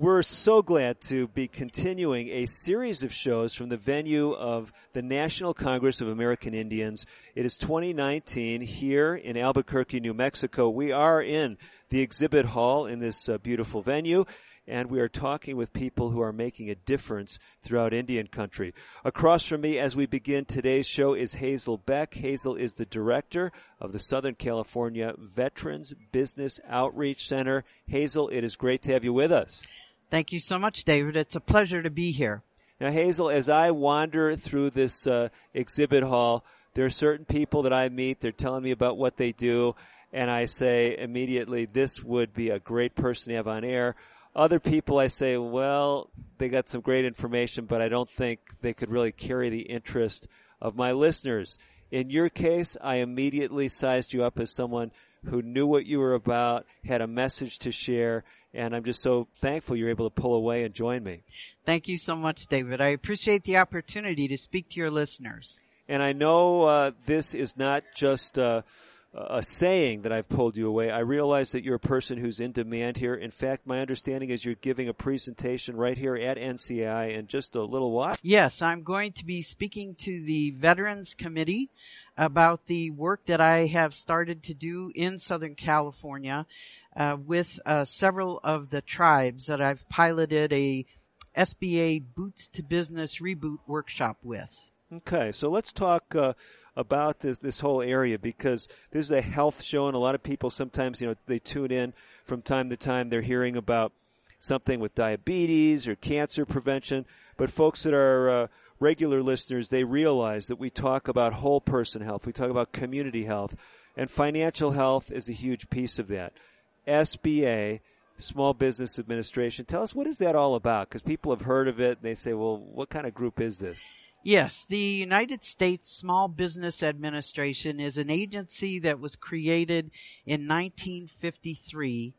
We're so glad to be continuing a series of shows from the venue of the National Congress of American Indians. It is 2019 here in Albuquerque, New Mexico. We are in the exhibit hall in this uh, beautiful venue and we are talking with people who are making a difference throughout Indian country. Across from me as we begin today's show is Hazel Beck. Hazel is the director of the Southern California Veterans Business Outreach Center. Hazel, it is great to have you with us. Thank you so much, David. It's a pleasure to be here. Now, Hazel, as I wander through this uh, exhibit hall, there are certain people that I meet. They're telling me about what they do, and I say immediately, this would be a great person to have on air. Other people, I say, well, they got some great information, but I don't think they could really carry the interest of my listeners. In your case, I immediately sized you up as someone who knew what you were about, had a message to share, and I'm just so thankful you're able to pull away and join me. Thank you so much, David. I appreciate the opportunity to speak to your listeners. And I know uh, this is not just uh, a saying that I've pulled you away. I realize that you're a person who's in demand here. In fact, my understanding is you're giving a presentation right here at NCI in just a little while. Yes, I'm going to be speaking to the Veterans Committee about the work that I have started to do in Southern California uh, with uh, several of the tribes that I've piloted a SBA Boots to Business reboot workshop with. Okay, so let's talk uh, about this this whole area because this is a health show, and a lot of people sometimes you know they tune in from time to time. They're hearing about something with diabetes or cancer prevention, but folks that are uh, regular listeners they realize that we talk about whole person health, we talk about community health, and financial health is a huge piece of that. SBA. Small Business Administration. Tell us what is that all about? Because people have heard of it. And they say, "Well, what kind of group is this?" Yes, the United States Small Business Administration is an agency that was created in 1953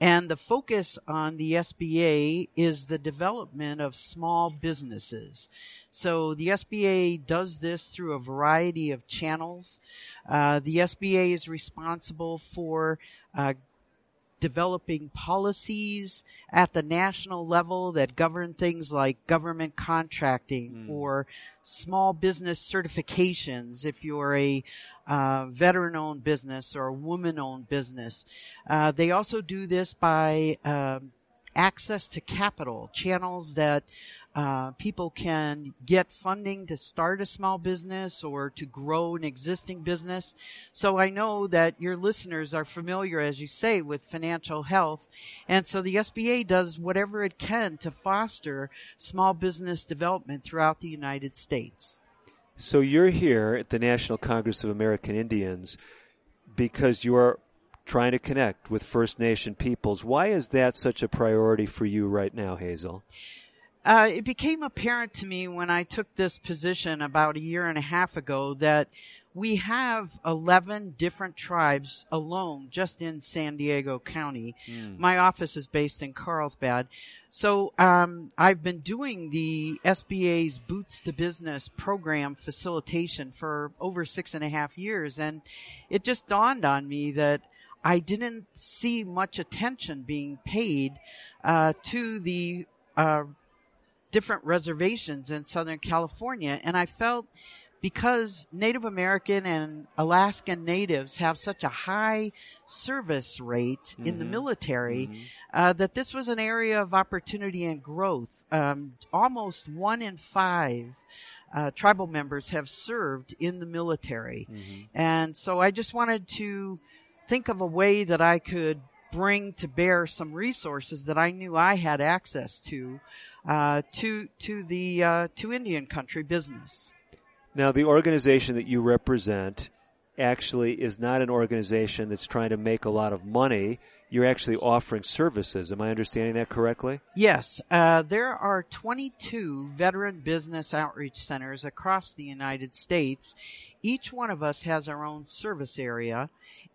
and the focus on the SBA is the development of small businesses. So the SBA does this through a variety of channels. Uh, the SBA is responsible for uh, developing policies at the national level that govern things like government contracting mm. or small business certifications if you're a uh, veteran owned business or a woman owned business. Uh, they also do this by um, access to capital, channels that uh, people can get funding to start a small business or to grow an existing business. So I know that your listeners are familiar, as you say, with financial health. And so the SBA does whatever it can to foster small business development throughout the United States. So you're here at the National Congress of American Indians because you're trying to connect with First Nation peoples. Why is that such a priority for you right now, Hazel? Uh, it became apparent to me when I took this position about a year and a half ago that we have 11 different tribes alone just in San Diego County. Mm. My office is based in Carlsbad. So, um, I've been doing the SBA's Boots to Business program facilitation for over six and a half years and it just dawned on me that I didn't see much attention being paid, uh, to the, uh, different reservations in Southern California. And I felt because Native American and Alaskan natives have such a high service rate mm-hmm. in the mm-hmm. military, mm-hmm. uh, that this was an area of opportunity and growth. Um, almost one in five uh, tribal members have served in the military. Mm-hmm. And so I just wanted to think of a way that I could bring to bear some resources that I knew I had access to uh, to to the uh, to Indian country business. Now, the organization that you represent, actually is not an organization that's trying to make a lot of money. You're actually offering services. Am I understanding that correctly? Yes. Uh, there are 22 veteran business outreach centers across the United States. Each one of us has our own service area,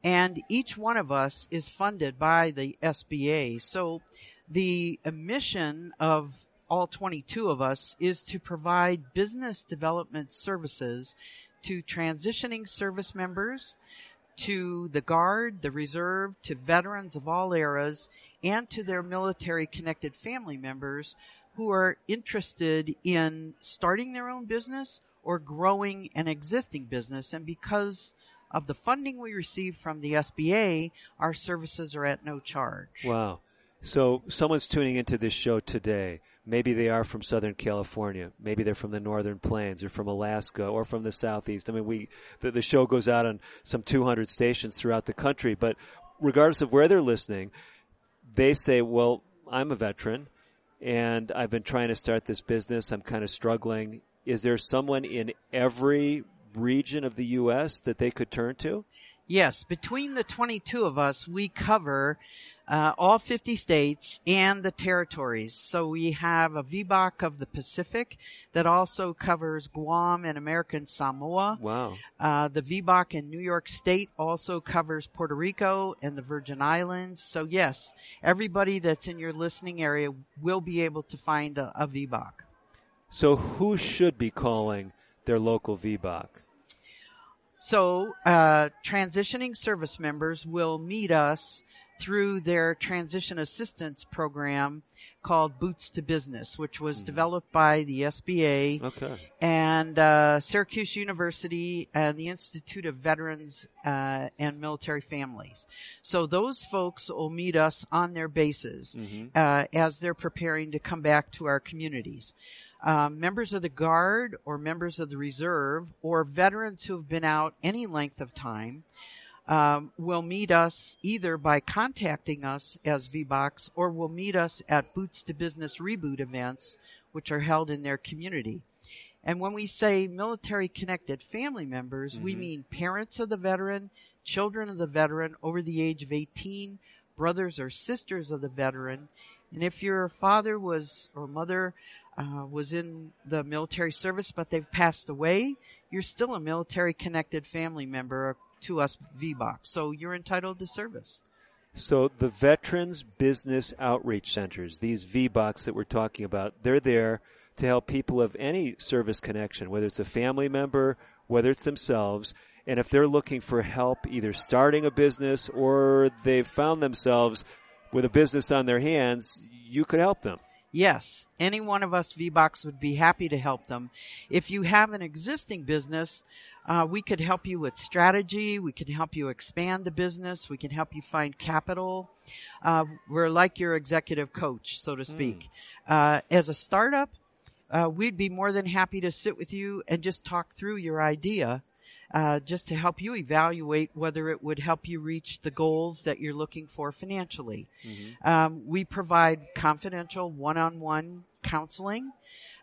and each one of us is funded by the SBA. So the mission of all 22 of us is to provide business development services to transitioning service members, to the Guard, the Reserve, to veterans of all eras, and to their military connected family members who are interested in starting their own business or growing an existing business. And because of the funding we receive from the SBA, our services are at no charge. Wow. So someone's tuning into this show today. Maybe they are from Southern California. Maybe they're from the Northern Plains or from Alaska or from the Southeast. I mean, we, the, the show goes out on some 200 stations throughout the country, but regardless of where they're listening, they say, well, I'm a veteran and I've been trying to start this business. I'm kind of struggling. Is there someone in every region of the U.S. that they could turn to? Yes, between the 22 of us, we cover uh, all 50 states and the territories. So we have a VBOC of the Pacific that also covers Guam and American Samoa. Wow. Uh, the VBOC in New York State also covers Puerto Rico and the Virgin Islands. So yes, everybody that's in your listening area will be able to find a, a VBOC. So who should be calling their local VBOC? So, uh, transitioning service members will meet us through their transition assistance program called Boots to Business, which was mm developed by the SBA okay. and uh, Syracuse University and the Institute of Veterans uh, and Military Families. So those folks will meet us on their bases mm-hmm. uh, as they're preparing to come back to our communities. Um, members of the Guard or members of the Reserve or veterans who have been out any length of time um, will meet us either by contacting us as VBOCs or will meet us at Boots to Business Reboot events, which are held in their community. And when we say military connected family members, mm-hmm. we mean parents of the veteran, children of the veteran over the age of 18, brothers or sisters of the veteran. And if your father was or mother uh, was in the military service but they've passed away, you're still a military connected family member to us VBOC. So you're entitled to service. So the Veterans Business Outreach Centers, these VBOCs that we're talking about, they're there to help people of any service connection, whether it's a family member, whether it's themselves, and if they're looking for help either starting a business or they've found themselves with a business on their hands, you could help them. Yes, any one of us VBOCs would be happy to help them. If you have an existing business, uh, we could help you with strategy. We can help you expand the business. We can help you find capital. Uh, we're like your executive coach, so to speak. Mm. Uh, as a startup, uh, we'd be more than happy to sit with you and just talk through your idea, uh, just to help you evaluate whether it would help you reach the goals that you're looking for financially. Mm-hmm. Um, we provide confidential one-on-one counseling.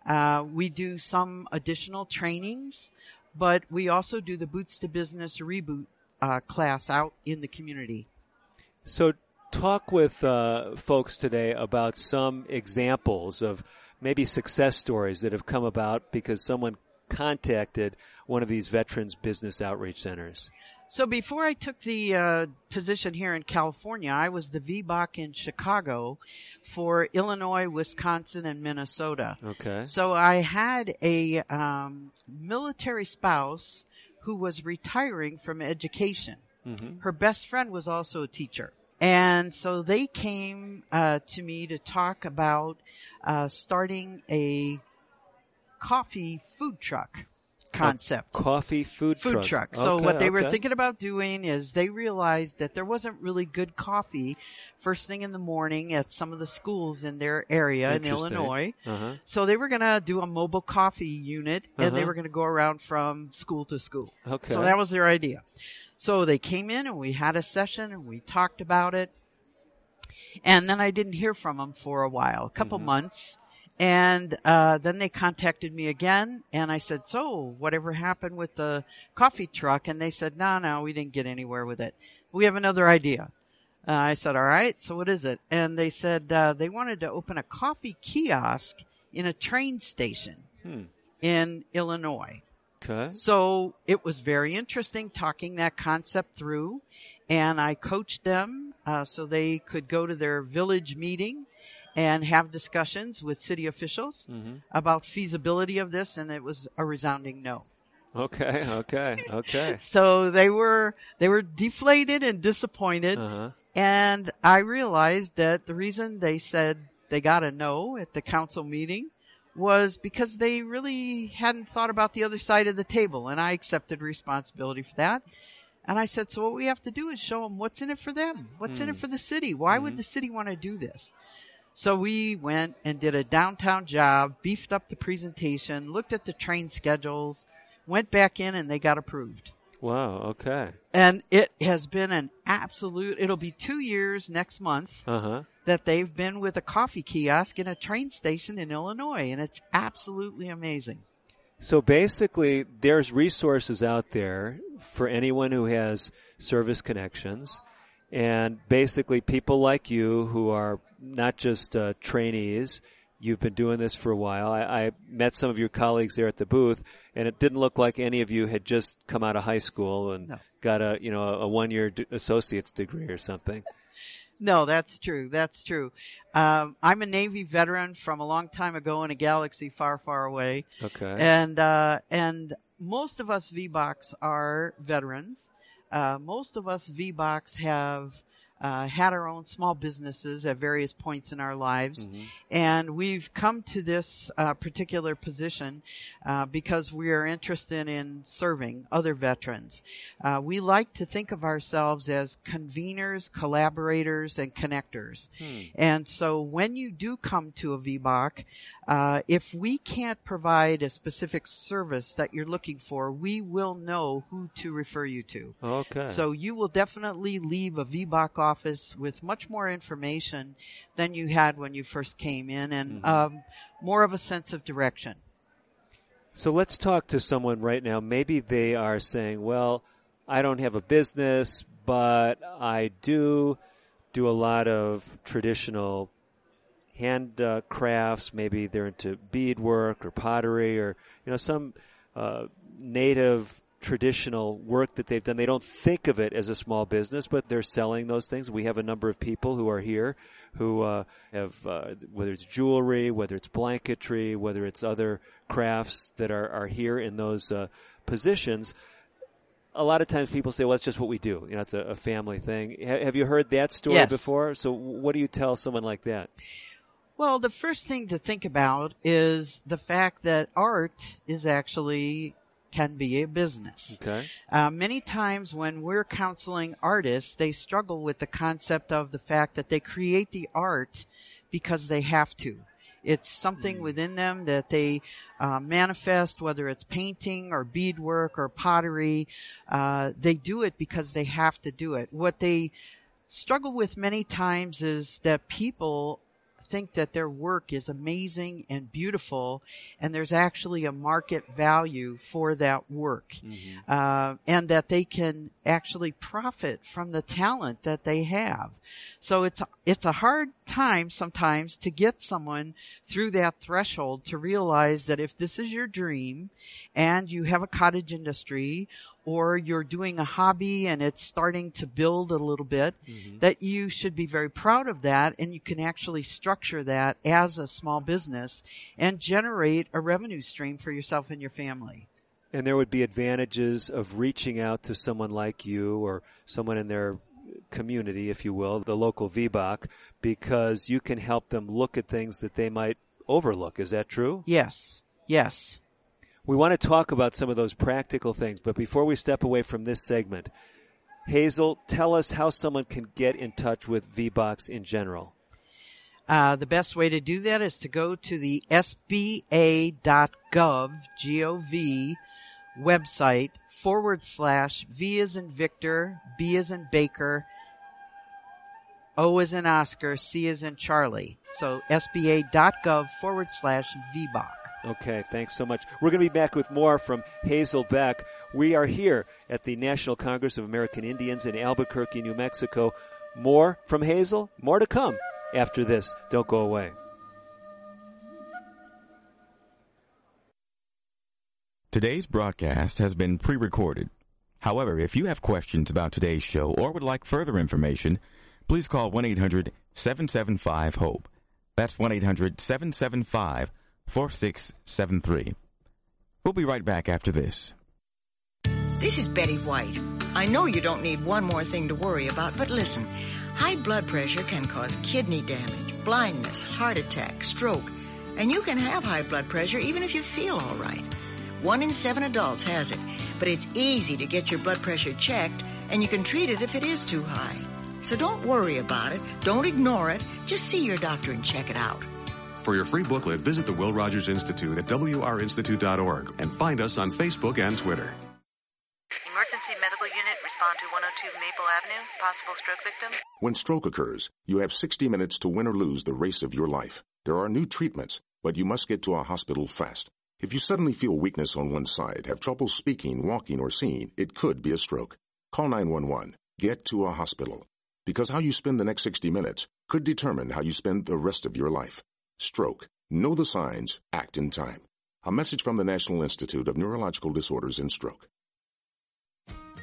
Uh, we do some additional trainings but we also do the Boots to Business reboot uh, class out in the community. So, talk with uh, folks today about some examples of maybe success stories that have come about because someone contacted one of these veterans business outreach centers. So before I took the uh, position here in California, I was the VBOC in Chicago for Illinois, Wisconsin, and Minnesota. Okay. So I had a um, military spouse who was retiring from education. Mm-hmm. Her best friend was also a teacher. And so they came uh, to me to talk about uh, starting a coffee food truck concept. A coffee food, food truck. truck. So okay, what they okay. were thinking about doing is they realized that there wasn't really good coffee first thing in the morning at some of the schools in their area in Illinois. Uh-huh. So they were going to do a mobile coffee unit and uh-huh. they were going to go around from school to school. Okay. So that was their idea. So they came in and we had a session and we talked about it. And then I didn't hear from them for a while, a couple mm-hmm. months. And uh, then they contacted me again, and I said, "So, whatever happened with the coffee truck?" And they said, "No, no, we didn't get anywhere with it. We have another idea." Uh, I said, "All right, so what is it?" And they said uh, they wanted to open a coffee kiosk in a train station Hmm. in Illinois. Okay. So it was very interesting talking that concept through, and I coached them uh, so they could go to their village meeting and have discussions with city officials hmm about feasibility of this, and it was a resounding no. Okay. Okay. Okay. So they were they were deflated and disappointed, Uh huh. and I realized that the reason they said they got a no at the council meeting was because they really hadn't thought about the other side of the table, and I accepted responsibility for that. And I said, so what we have to do is show them what's in it for them. What's in Hmm. it for the city? Why would Mhm. the city want to do this? So we went and did a downtown job, beefed up the presentation, looked at the train schedules, went back in and they got approved. Wow. Okay. And it has been an absolute, it'll be two years next month Uh huh. that they've been with a coffee kiosk in a train station in Illinois, and it's absolutely amazing. So basically, there's resources out there for anyone who has service connections, and basically people like you who are not just uh, trainees. You've been doing this for a while. I, I met some of your colleagues there at the booth, and it didn't look like any of you had just come out of high school and No. got a you know a one year d- associate's degree or something. No, that's true. That's true. Um, I'm a Navy veteran from a long time ago in a galaxy far, far away, Okay. and uh, and most of us VBOCs are veterans. Uh, most of us VBOCs have uh, had our own small businesses at various points in our lives. Mhm. And we've come to this uh, particular position uh, because we are interested in serving other veterans. Uh, we like to think of ourselves as conveners, collaborators, and connectors. Hmm. And so when you do come to a VBOC, uh, if we can't provide a specific service that you're looking for, we will know who to refer you to. Okay. So you will definitely leave a VBOC office with much more information than you had when you first came in and Mhm. um, more of a sense of direction. So let's talk to someone right now. Maybe they are saying, well, I don't have a business, but I do do a lot of traditional hand uh, crafts. Maybe they're into beadwork or pottery or, you know, some uh, native traditional work that they've done. They don't think of it as a small business, but they're selling those things. We have a number of people who are here who uh, have, uh, whether it's jewelry, whether it's blanketry, whether it's other crafts that are, are here in those uh, positions. A lot of times people say, well, it's just what we do. You know, it's a, a family thing. Ha- have you heard that story Yes. before? So what do you tell someone like that? Well, the first thing to think about is the fact that art is actually can be a business. Okay. Uh, many times when we're counseling artists, they struggle with the concept of the fact that they create the art because they have to. It's something within them that they uh, manifest, whether it's painting or beadwork or pottery. Uh, they do it because they have to do it. What they struggle with many times is that people think that their work is amazing and beautiful and there's actually a market value for that work uh, and that they can actually profit from the talent that they have. So it's it's a hard time sometimes to get someone through that threshold to realize that if this is your dream and you have a cottage industry or you're doing a hobby and it's starting to build a little bit, mm-hmm. that you should be very proud of that and you can actually structure that as a small business and generate a revenue stream for yourself and your family. And there would be advantages of reaching out to someone like you or someone in their community, if you will, the local VBOC, because you can help them look at things that they might overlook. Is that true? Yes. Yes. We want to talk about some of those practical things, but before we step away from this segment, Hazel, tell us how someone can get in touch with VBOCs in general. Uh, the best way to do that is to go to the sba.gov, G-O-V, website forward slash V as in Victor, B as in Baker, O is in Oscar, C is in Charlie. So sba.gov forward slash VBOC. Okay, thanks so much. We're going to be back with more from Hazel Beck. We are here at the National Congress of American Indians in Albuquerque, New Mexico. More from Hazel, more to come after this. Don't go away. Today's broadcast has been pre recorded. However, if you have questions about today's show or would like further information, please call 1 800 775 HOPE. That's 1 800 775 4673. We'll be right back after this. This is Betty White. I know you don't need one more thing to worry about, but listen. High blood pressure can cause kidney damage, blindness, heart attack, stroke, and you can have high blood pressure even if you feel all right. One in seven adults has it, but it's easy to get your blood pressure checked, and you can treat it if it is too high. So don't worry about it. Don't ignore it. Just see your doctor and check it out. For your free booklet, visit the Will Rogers Institute at wrinstitute.org and find us on Facebook and Twitter. Emergency medical unit, respond to 102 Maple Avenue. Possible stroke victim. When stroke occurs, you have 60 minutes to win or lose the race of your life. There are new treatments, but you must get to a hospital fast. If you suddenly feel weakness on one side, have trouble speaking, walking, or seeing, it could be a stroke. Call 911. Get to a hospital. Because how you spend the next 60 minutes could determine how you spend the rest of your life. Stroke. Know the signs. Act in time. A message from the National Institute of Neurological Disorders and Stroke.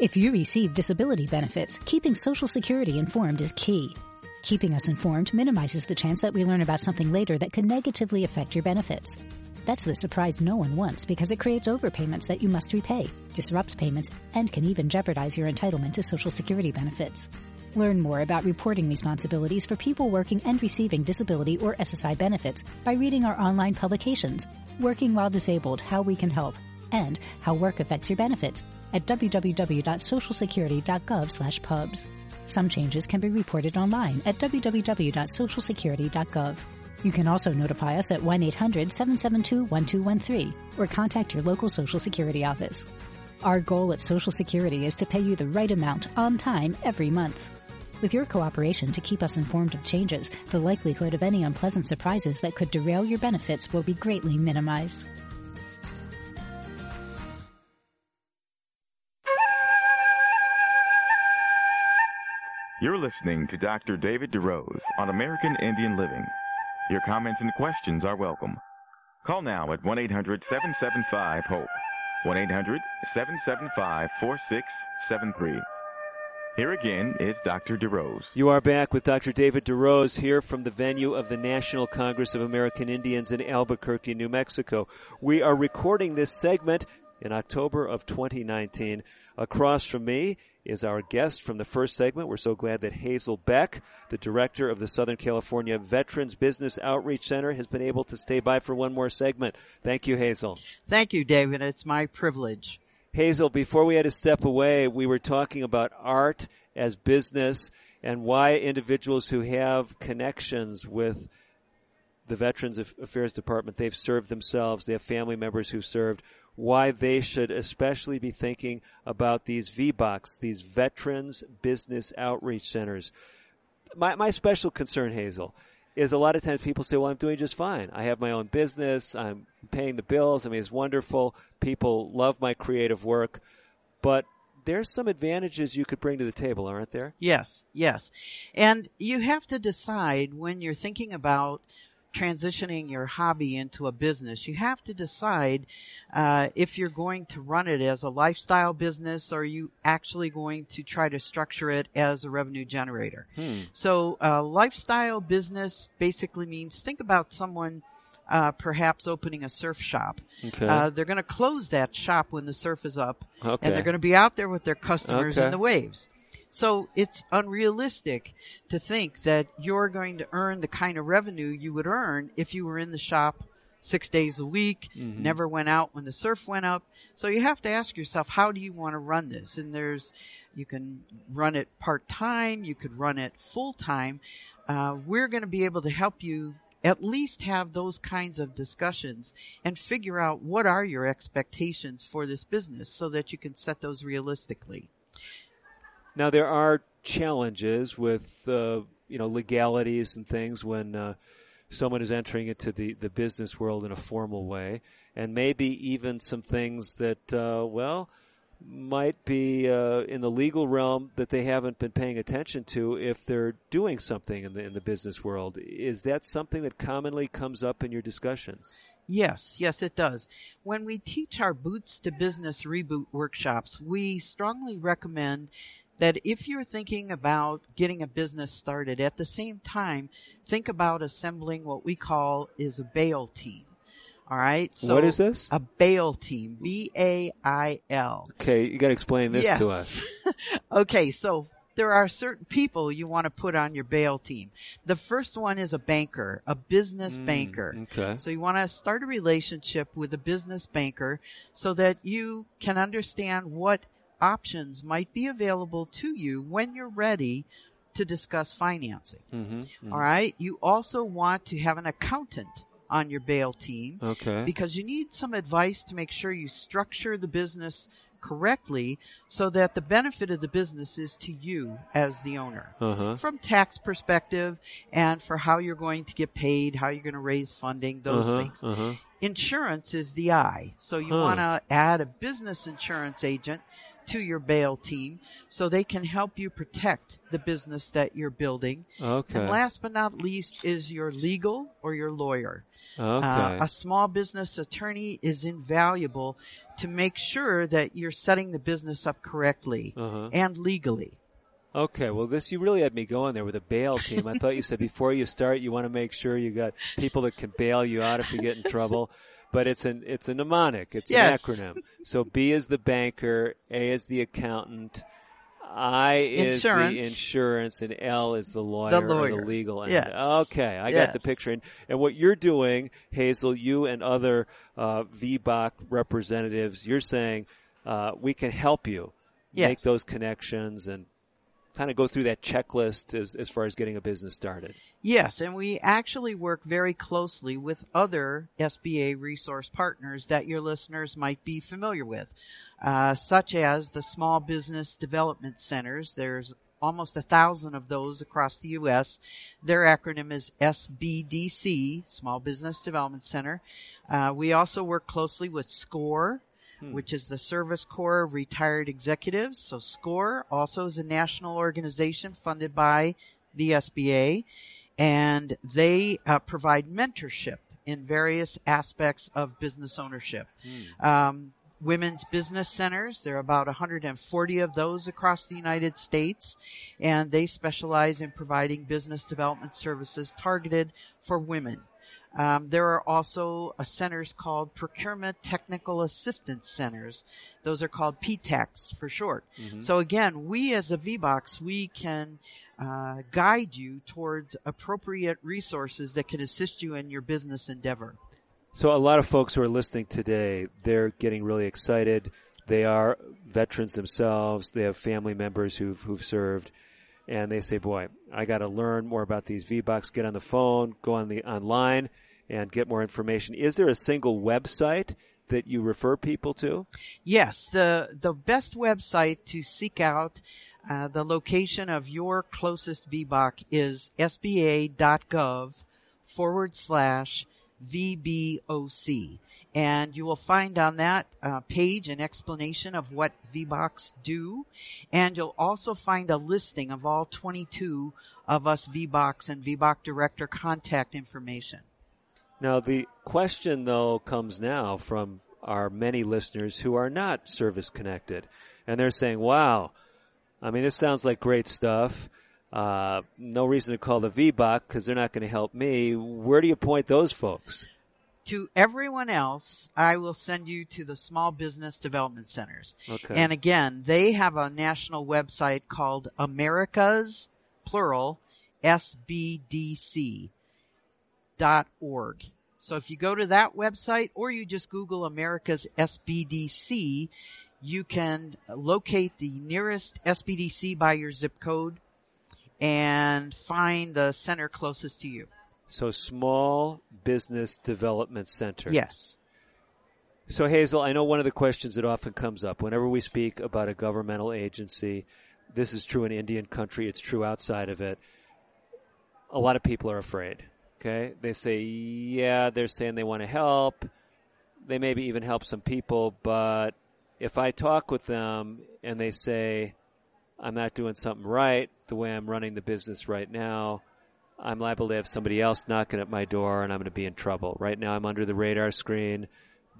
If you receive disability benefits, keeping Social Security informed is key. Keeping us informed minimizes the chance that we learn about something later that could negatively affect your benefits. That's the surprise no one wants because it creates overpayments that you must repay, disrupts payments, and can even jeopardize your entitlement to Social Security benefits. Learn more about reporting responsibilities for people working and receiving disability or SSI benefits by reading our online publications, Working While Disabled, How We Can Help, and How Work Affects Your Benefits at www.socialsecurity.gov pubs. Some changes can be reported online at www.socialsecurity.gov. You can also notify us at 1-800-772-1213 or contact your local Social Security office. Our goal at Social Security is to pay you the right amount on time every month. With your cooperation to keep us informed of changes, the likelihood of any unpleasant surprises that could derail your benefits will be greatly minimized. You're listening to Dr. David DeRose on American Indian Living. Your comments and questions are welcome. Call now at 1 800 775 HOPE. 1 800 775 4673. Here again is Dr. DeRose. You are back with Dr. David DeRose here from the venue of the National Congress of American Indians in Albuquerque, New Mexico. We are recording this segment in October of 2019. Across from me is our guest from the first segment. We're so glad that Hazel Beck, the director of the Southern California Veterans Business Outreach Center, has been able to stay by for one more segment. Thank you, Hazel. Thank you, David. It's my privilege. Hazel, before we had to step away, we were talking about art as business and why individuals who have connections with the Veterans Affairs Department, they've served themselves, they have family members who served, why they should especially be thinking about these VBOCs, these Veterans Business Outreach Centers. My, my special concern, Hazel, is a lot of times people say, well, I'm doing just fine. I have my own business. I'm paying the bills. I mean, it's wonderful. People love my creative work. But there's some advantages you could bring to the table, aren't there? Yes, yes. And you have to decide when you're thinking about transitioning your hobby into a business, you have to decide uh, if you're going to run it as a lifestyle business or are you actually going to try to structure it as a revenue generator. Hmm. So, uh, lifestyle business basically means think about someone. Uh, perhaps opening a surf shop. Okay. Uh, they're going to close that shop when the surf is up, Okay. and they're going to be out there with their customers Okay. in the waves. So it's unrealistic to think that you're going to earn the kind of revenue you would earn if you were in the shop six days a week, Mm-hmm. never went out when the surf went up. So you have to ask yourself, how do you want to run this? And there's, you can run it part time, you could run it full time. Uh, we're going to be able to help you at least have those kinds of discussions and figure out what are your expectations for this business so that you can set those realistically. Now there are challenges with uh, you know legalities and things when uh, someone is entering into the, the business world in a formal way, and maybe even some things that uh, well might be uh, in the legal realm that they haven't been paying attention to if they're doing something in the in the business world. Is that something that commonly comes up in your discussions? Yes, yes, it does. When we teach our Boots to Business Reboot workshops, we strongly recommend that if you're thinking about getting a business started, at the same time, think about assembling what we call is a bail team. All right. So what is this? A bail team. B A I L. Okay, you got to explain this yes. to us. okay, so there are certain people you want to put on your bail team. The first one is a banker, a business mm, banker. Okay. So you want to start a relationship with a business banker so that you can understand what options might be available to you when you're ready to discuss financing. Mm-hmm, mm-hmm. All right. You also want to have an accountant on your bail team. Okay. Because you need some advice to make sure you structure the business correctly so that the benefit of the business is to you as the owner. Uh-huh. From tax perspective and for how you're going to get paid, how you're going to raise funding, those uh-huh, things. Uh-huh. Insurance is the I. So you want to add a business insurance agent to your bail team so they can help you protect the business that you're building. Okay. And last but not least is your legal or your lawyer. Okay. Uh, a small business attorney is invaluable to make sure that you're setting the business up correctly Uh-huh. and legally. Okay, well, this you really had me going there with a bail team. I thought you said before you start, you want to make sure you got people that can bail you out if you get in trouble. But it's an it's a mnemonic. It's Yes. an acronym. So B is the banker, A is the accountant, I is Insurance. the insurance, and L is the lawyer, The lawyer. the legal end. Yes. Okay, I got the picture. And, and what you're doing, Hazel, you and other uh, VBOC representatives, you're saying uh, we can help you Yes. make those connections and kind of go through that checklist as, as far as getting a business started. Yes, and we actually work very closely with other SBA resource partners that your listeners might be familiar with, uh, such as the Small Business Development Centers. There's almost a thousand of those across the U.S. Their acronym is SBDC, Small Business Development Center. Uh, we also work closely with SCORE, which is the Service Corps of Retired Executives. So SCORE also is a national organization funded by the SBA, and they uh, provide mentorship in various aspects of business ownership. Um, women's business centers, there are about 140 of those across the United States, and they specialize in providing business development services targeted for women. Um, there are also uh, centers called Procurement Technical Assistance Centers. Those are called PTACs for short. So again, we as a VBOCs, we can uh, guide you towards appropriate resources that can assist you in your business endeavor. So a lot of folks who are listening today, they're getting really excited. They are veterans themselves. They have family members who've, who've served. And they say, boy, I got to learn more about these VBOCs, get on the phone, go on the online and get more information. Is there a single website that you refer people to? Yes, the the best website to seek out uh, the location of your closest VBOC is sba.gov forward slash VBOC. And you will find on that uh, page an explanation of what VBOCs do. And you'll also find a listing of all 22 of us VBOCs and VBOC director contact information. Now, the question, though, comes now from our many listeners who are not service connected. And they're saying, wow, I mean, this sounds like great stuff. Uh, no reason to call the VBOC because they're not going to help me. Where do you point those folks? To everyone else, I will send you to the Small Business Development Centers. Okay. And again, they have a national website called America's, plural, SBDC dot org. So if you go to that website or you just Google America's SBDC, you can locate the nearest SBDC by your zip code and find the center closest to you. So, Small Business Development Center. Yes. So, Hazel, I know one of the questions that often comes up whenever we speak about a governmental agency, this is true in Indian country, it's true outside of it. A lot of people are afraid. Okay? They say, yeah, they're saying they want to help. They maybe even help some people, but if I talk with them and they say, I'm not doing something right the way I'm running the business right now, I'm liable to have somebody else knocking at my door and I'm going to be in trouble. Right now, I'm under the radar screen.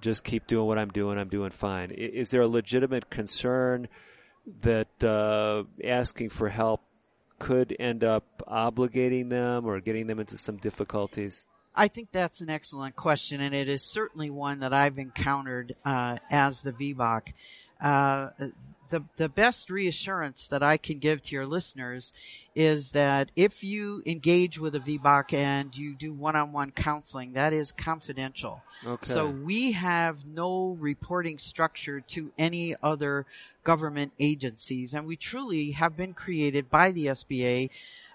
Just keep doing what I'm doing. I'm doing fine. Is there a legitimate concern that uh, asking for help could end up obligating them or getting them into some difficulties? I think that's an excellent question, and it is certainly one that I've encountered uh, as the VBOC. Uh, the the best reassurance that I can give to your listeners is that if you engage with a VBOC and you do one-on-one counseling, that is confidential. Okay. So we have no reporting structure to any other government agencies, and we truly have been created by the SBA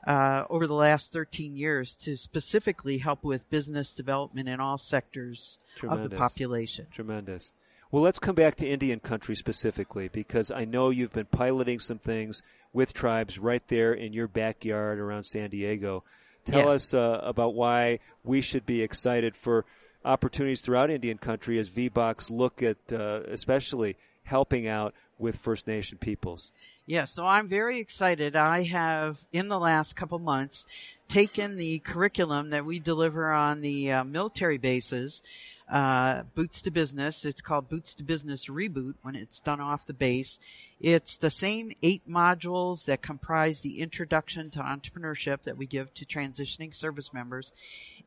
uh, over the last 13 years to specifically help with business development in all sectors Tremendous. of the population. Tremendous. Well, let's come back to Indian country specifically because I know you've been piloting some things with tribes right there in your backyard around San Diego. Tell us uh, about why we should be excited for opportunities throughout Indian country as VBOCs look at uh, especially helping out with First Nation peoples. Yeah, so I'm very excited. I have, in the last couple months, taken the curriculum that we deliver on the uh, military bases, uh, Boots to Business. It's called Boots to Business Reboot when it's done off the base. It's the same eight modules that comprise the introduction to entrepreneurship that we give to transitioning service members.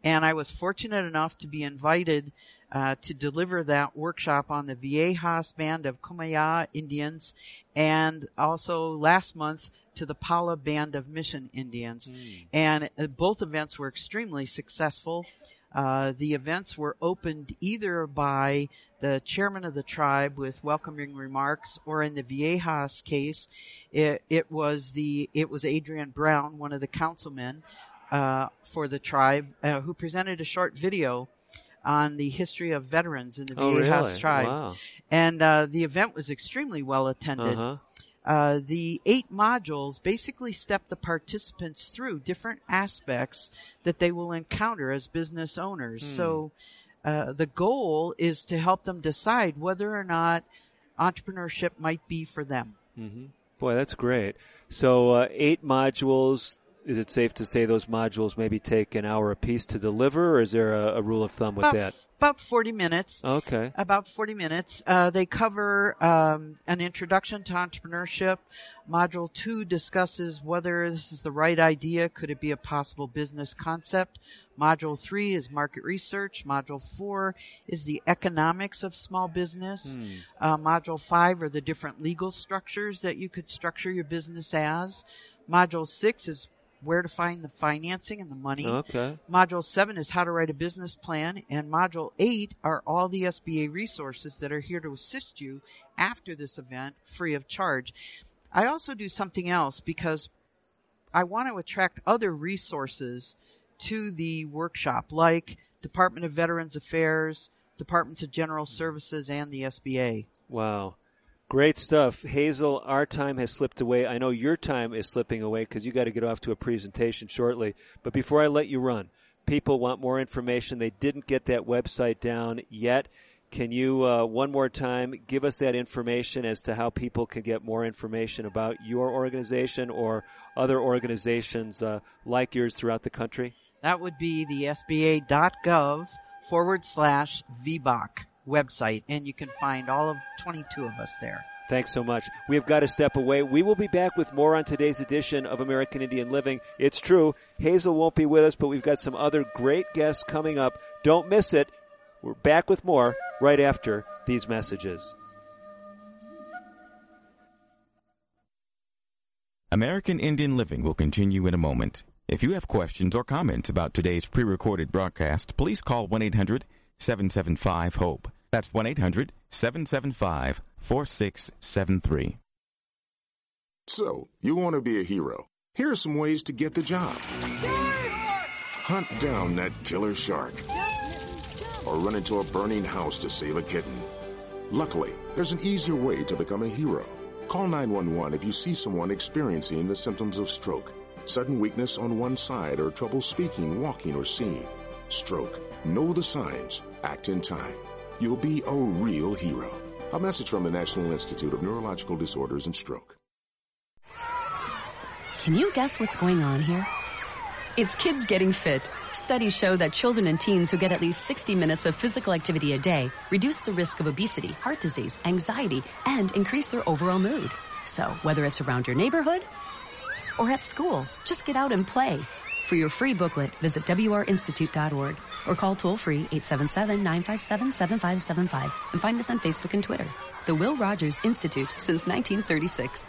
And I was fortunate enough to be invited uh, to deliver that workshop on the Viejas Band of Kumeyaay Indians and also last month to the Pala Band of Mission Indians. And uh, both events were extremely successful. Uh, the events were opened either by the chairman of the tribe with welcoming remarks, or in the Viejas case, it, it was the it was Adrian Brown, one of the councilmen uh, for the tribe, uh, who presented a short video on the history of veterans in the Oh, Viejas really? tribe. Wow. And uh, the event was extremely well attended. Uh-huh. Uh, the eight modules basically step the participants through different aspects that they will encounter as business owners. Hmm. So uh, the goal is to help them decide whether or not entrepreneurship might be for them. hmm Boy, that's great. So, uh, eight modules. Is it safe to say those modules maybe take an hour apiece to deliver, or is there a, a rule of thumb with About, that? about 40 minutes. Okay. About 40 minutes. Uh, they cover um, an introduction to entrepreneurship. Module 2 discusses whether this is the right idea. Could it be a possible business concept? Module 3 is market research. Module 4 is the economics of small business. Hmm. Uh, module 5 are the different legal structures that you could structure your business as. Module 6 is where to find the financing and the money. Okay. Module 7 is how to write a business plan, and Module 8 are all the SBA resources that are here to assist you after this event free of charge. I also do something else because I want to attract other resources to the workshop, like Department of Veterans Affairs, Departments of General Services, and the SBA. Wow. Great stuff. Hazel, our time has slipped away. I know your time is slipping away because you got to get off to a presentation shortly. But before I let you run, people want more information. They didn't get that website down yet. Can you, uh, one more time, give us that information as to how people can get more information about your organization or other organizations uh, like yours throughout the country? That would be the SBA.gov forward slash VBOC website, and you can find all of 22 of us there. Thanks so much. We have got to step away. We will be back with more on today's edition of American Indian Living. It's true, Hazel won't be with us, but we've got some other great guests coming up. Don't miss it. We're back with more right after these messages. American Indian Living will continue in a moment. If you have questions or comments about today's pre recorded broadcast, please call 1 800 775 HOPE. That's 1 800 775 4673. So, you want to be a hero. Here are some ways to get the job. Hunt down that killer shark. Or run into a burning house to save a kitten. Luckily, there's an easier way to become a hero. Call 911 if you see someone experiencing the symptoms of stroke, sudden weakness on one side, or trouble speaking, walking, or seeing. Stroke. Know the signs. Act in time. You'll be a real hero. A message from the National Institute of Neurological Disorders and Stroke. Can you guess what's going on here? It's kids getting fit. Studies show that children and teens who get at least 60 minutes of physical activity a day reduce the risk of obesity, heart disease, anxiety, and increase their overall mood. So, whether it's around your neighborhood or at school, just get out and play. For your free booklet, visit wrinstitute.org or call toll free 877-957-7575 and find us on Facebook and Twitter. The Will Rogers Institute since 1936.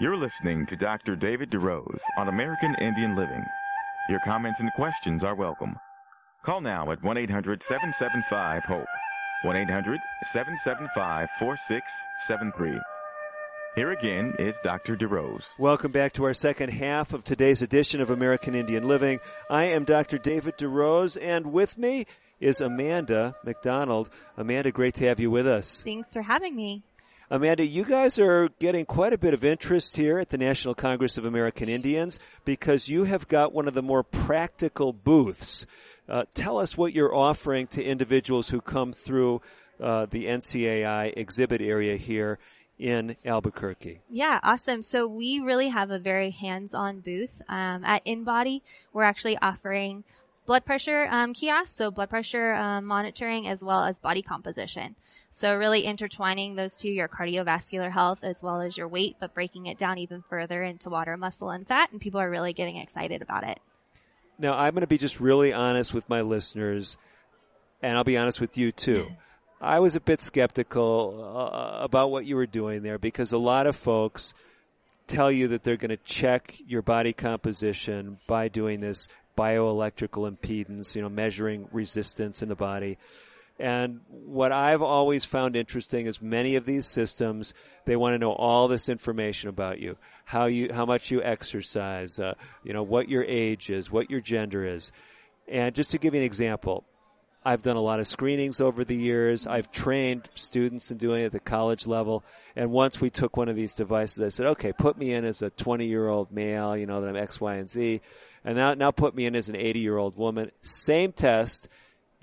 You're listening to Dr. David DeRose on American Indian Living. Your comments and questions are welcome. Call now at 1 800 775 HOPE. 1 800 775 4673. Here again is Dr. DeRose. Welcome back to our second half of today's edition of American Indian Living. I am Dr. David DeRose, and with me is Amanda McDonald. Amanda, great to have you with us. Thanks for having me. Amanda, you guys are getting quite a bit of interest here at the National Congress of American Indians because you have got one of the more practical booths. Uh, tell us what you're offering to individuals who come through uh, the NCAI exhibit area here in Albuquerque. Yeah, awesome. So we really have a very hands-on booth um, at InBody. We're actually offering blood pressure um, kiosks, so blood pressure um, monitoring as well as body composition. So really intertwining those two, your cardiovascular health as well as your weight, but breaking it down even further into water, muscle, and fat. And people are really getting excited about it. Now, I'm going to be just really honest with my listeners, and I'll be honest with you too. I was a bit skeptical uh, about what you were doing there because a lot of folks tell you that they're going to check your body composition by doing this bioelectrical impedance, you know, measuring resistance in the body. And what I've always found interesting is many of these systems, they want to know all this information about you, how you, how much you exercise, uh, you know, what your age is, what your gender is. And just to give you an example, I've done a lot of screenings over the years. I've trained students in doing it at the college level. And once we took one of these devices, I said, okay, put me in as a 20 year old male, you know, that I'm X, Y, and Z. And now, now put me in as an 80 year old woman. Same test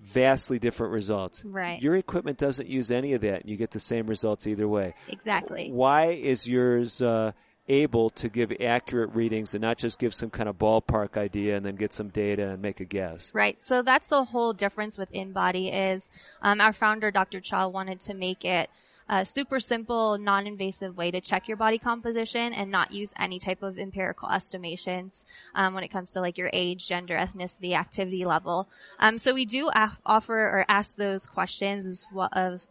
vastly different results. Right. Your equipment doesn't use any of that, and you get the same results either way. Exactly. Why is yours uh, able to give accurate readings and not just give some kind of ballpark idea and then get some data and make a guess? Right. So that's the whole difference with InBody is um, our founder, Dr. Chow, wanted to make it a super simple, non-invasive way to check your body composition and not use any type of empirical estimations um, when it comes to like your age, gender, ethnicity, activity level. Um, so we do af- offer or ask those questions of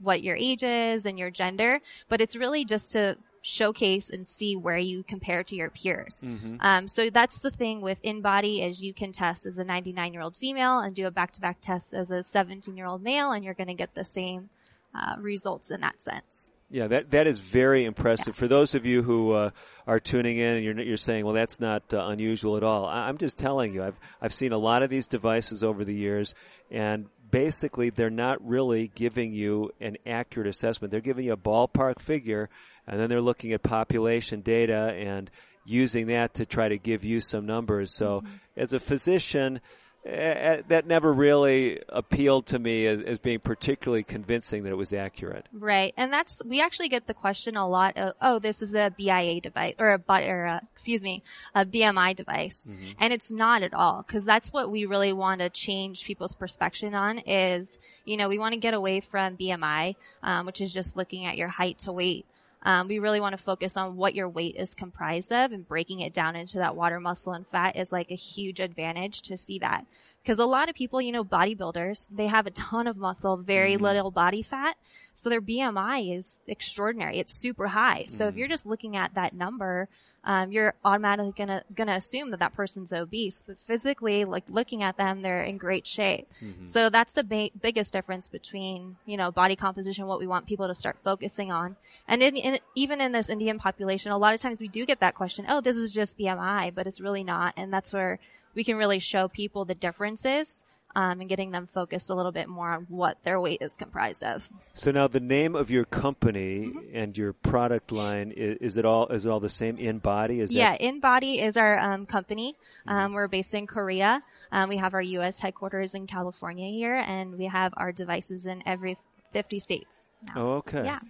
what your age is and your gender, but it's really just to showcase and see where you compare to your peers. Mm-hmm. Um, so that's the thing with InBody is you can test as a 99 year old female and do a back to back test as a 17 year old male and you're going to get the same uh, results in that sense. Yeah, that that is very impressive. Yeah. For those of you who uh, are tuning in and you're you're saying, "Well, that's not uh, unusual at all." I, I'm just telling you, I've I've seen a lot of these devices over the years, and basically they're not really giving you an accurate assessment. They're giving you a ballpark figure, and then they're looking at population data and using that to try to give you some numbers. So, mm-hmm. as a physician, that never really appealed to me as, as, being particularly convincing that it was accurate. Right, and that's we actually get the question a lot. Of, oh, this is a BIA device or a or a, excuse me, a BMI device, mm-hmm. and it's not at all because that's what we really want to change people's perception on. Is you know we want to get away from BMI, um, which is just looking at your height to weight. Um, we really want to focus on what your weight is comprised of and breaking it down into that water, muscle, and fat is like a huge advantage to see that. Because a lot of people, you know, bodybuilders, they have a ton of muscle, very mm. little body fat. So their BMI is extraordinary. It's super high. So mm. if you're just looking at that number, um, you're automatically gonna gonna assume that that person's obese, but physically, like looking at them, they're in great shape. Mm-hmm. So that's the ba- biggest difference between you know body composition, what we want people to start focusing on, and in, in, even in this Indian population, a lot of times we do get that question, oh, this is just BMI, but it's really not, and that's where we can really show people the differences um, and getting them focused a little bit more on what their weight is comprised of. So now the name of your company mm-hmm. and your product line is, is, it all is it all the same? InBody is yeah, that... InBody is our um, company. Mm-hmm. Um, we're based in Korea. Um, we have our U.S. headquarters in California here, and we have our devices in every 50 states. Now. Oh, okay. Yeah.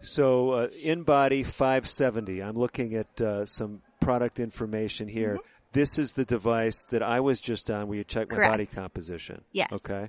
So uh, InBody 570. I'm looking at uh, some product information here. Mm-hmm this is the device that I was just on where you check my Correct. body composition. Yes. Okay.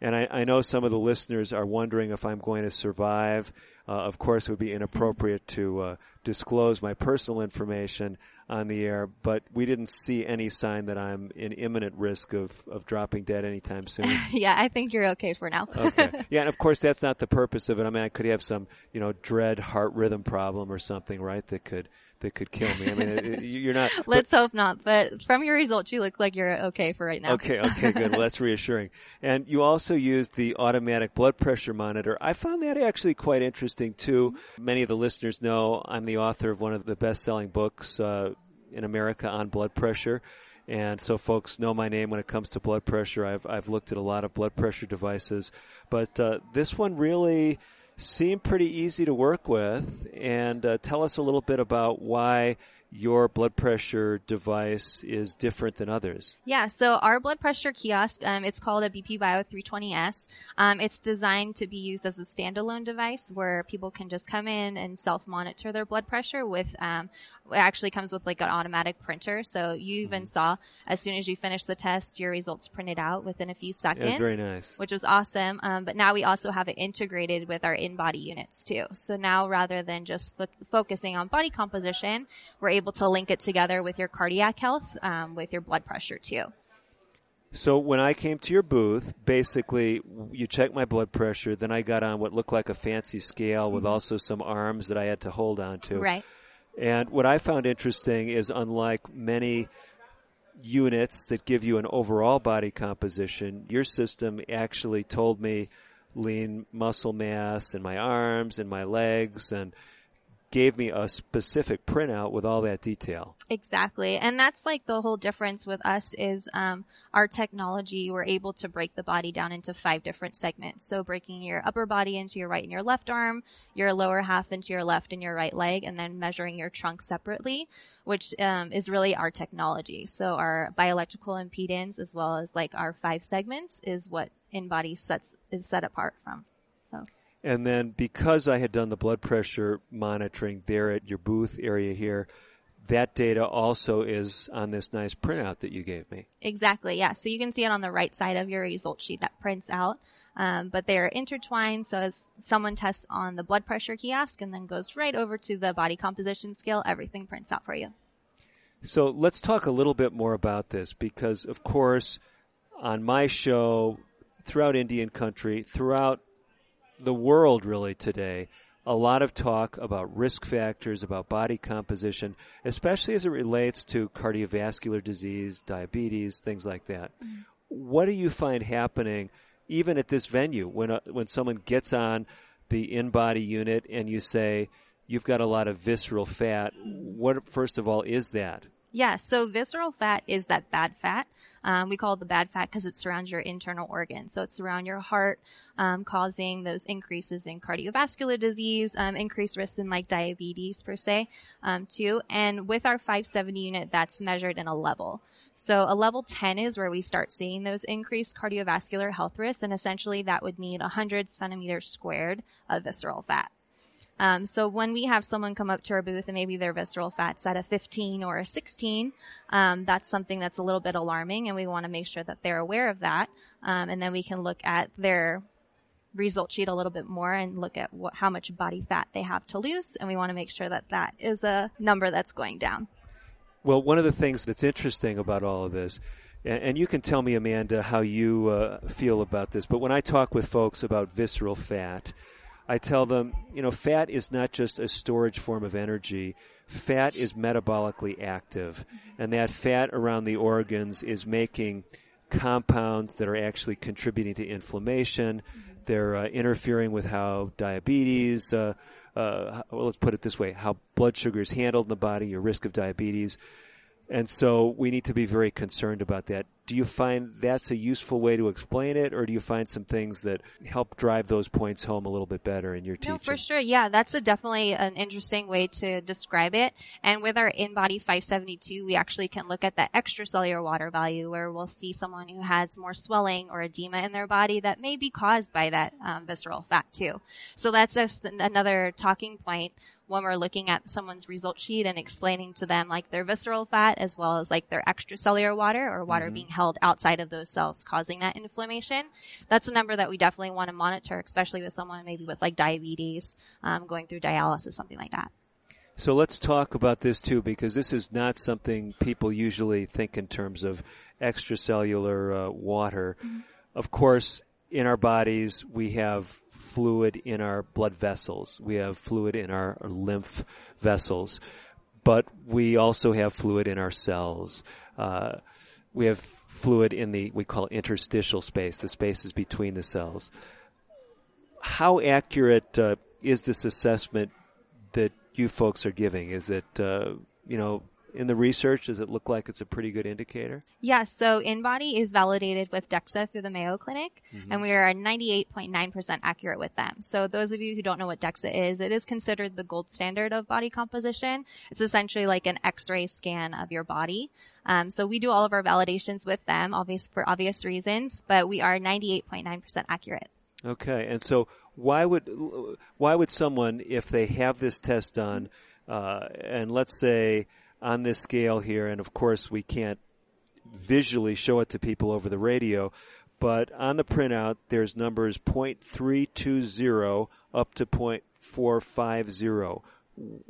And I, I, know some of the listeners are wondering if I'm going to survive. Uh, of course, it would be inappropriate to uh, disclose my personal information on the air, but we didn't see any sign that I'm in imminent risk of, of dropping dead anytime soon. yeah, I think you're okay for now. okay. Yeah, and of course that's not the purpose of it. I mean, I could have some, you know, dread heart rhythm problem or something, right? That could that could kill me. I mean, it, you're not. Let's but, hope not. But from your results, you look like you're okay for right now. Okay, okay, good. well, that's reassuring. And you also used the automatic blood pressure monitor. I found that actually quite interesting too. Many of the listeners know I'm the author of one of the best-selling books uh, in America on blood pressure. And so folks know my name when it comes to blood pressure. I've, I've looked at a lot of blood pressure devices, but uh, this one really seem pretty easy to work with. And uh, tell us a little bit about why your blood pressure device is different than others. Yeah, so our blood pressure kiosk, um, it's called a BP Bio 320S. Um, it's designed to be used as a standalone device where people can just come in and self-monitor their blood pressure with um, it actually comes with like an automatic printer. So you even mm-hmm. saw as soon as you finish the test, your results printed out within a few seconds. Yeah, very nice. Which was awesome. Um, but now we also have it integrated with our InBody units too. So now rather than just fo- focusing on body composition, we're able to link it together with your cardiac health, um, with your blood pressure too. So when I came to your booth, basically you checked my blood pressure, then I got on what looked like a fancy scale with mm-hmm. also some arms that I had to hold on to. Right. And what I found interesting is unlike many units that give you an overall body composition, your system actually told me lean muscle mass in my arms and my legs and gave me a specific printout with all that detail. Exactly. And that's like the whole difference with us is um, our technology, we're able to break the body down into five different segments. So breaking your upper body into your right and your left arm, your lower half into your left and your right leg, and then measuring your trunk separately, which um, is really our technology. So our bioelectrical impedance as well as like our five segments is what InBody sets is set apart from. And then because I had done the blood pressure monitoring there at your booth area here, that data also is on this nice printout that you gave me. Exactly, yeah. So you can see it on the right side of your result sheet that prints out. Um, but they're intertwined, so as someone tests on the blood pressure kiosk and then goes right over to the body composition scale, everything prints out for you. So let's talk a little bit more about this because, of course, on my show, throughout Indian country, throughout the world really today a lot of talk about risk factors, about body composition, especially as it relates to cardiovascular disease, diabetes, things like that. Mm-hmm. What do you find happening even at this venue when uh, when someone gets on the InBody unit and you say you've got a lot of visceral fat? What first of all is that? Yeah, so visceral fat is that bad fat. Um, we call it the bad fat because it surrounds your internal organs. So it's around your heart, um, causing those increases in cardiovascular disease, um, increased risk in like diabetes per se, um, too. And with our 570 unit, that's measured in a level. So a level 10 is where we start seeing those increased cardiovascular health risks, and essentially that would mean 100 centimeters squared of visceral fat. Um, so when we have someone come up to our booth and maybe their visceral fat's at a 15 or a 16, um, that's something that's a little bit alarming, and we want to make sure that they're aware of that. Um, and then we can look at their result sheet a little bit more and look at what, how much body fat they have to lose, and we want to make sure that that is a number that's going down. Well, one of the things that's interesting about all of this, and, you can tell me, Amanda, how you uh, feel about this, but when I talk with folks about visceral fat, I tell them, you know, fat is not just a storage form of energy. Fat is metabolically active, and that fat around the organs is making compounds that are actually contributing to inflammation. They're uh, interfering with how diabetes, uh, uh, well, let's put it this way, how blood sugar is handled in the body, your risk of diabetes. And so we need to be very concerned about that. Do you find that's a useful way to explain it, or do you find some things that help drive those points home a little bit better in your teaching? No, for sure. Yeah, that's a definitely an interesting way to describe it. And with our InBody 572, we actually can look at the extracellular water value where we'll see someone who has more swelling or edema in their body that may be caused by that um, visceral fat too. So that's just another talking point when we're looking at someone's result sheet and explaining to them like their visceral fat as well as like their extracellular water or water mm-hmm. being held outside of those cells causing that inflammation. That's a number that we definitely want to monitor, especially with someone maybe with like diabetes, um, going through dialysis, something like that. So let's talk about this too, because this is not something people usually think in terms of extracellular uh, water. Mm-hmm. Of course, in our bodies, we have fluid in our blood vessels. We have fluid in our lymph vessels. But we also have fluid in our cells. Uh, we have fluid in the, we call it interstitial space, the spaces between the cells. How accurate uh, is this assessment that you folks are giving? Is it, uh, you know, in the research, does it look like it's a pretty good indicator? Yes. So InBody is validated with DEXA through the Mayo Clinic, mm-hmm. and we are 98.9% accurate with them. So those of you who don't know what DEXA is, it is considered the gold standard of body composition. It's essentially like an X-ray scan of your body. Um, so we do all of our validations with them, obvious for obvious reasons, but we are 98.9% accurate. Okay, and so why would why would someone, if they have this test done, uh, and let's say on this scale here, and of course we can't visually show it to people over the radio, but on the printout there's numbers 0.320 up to 0.450.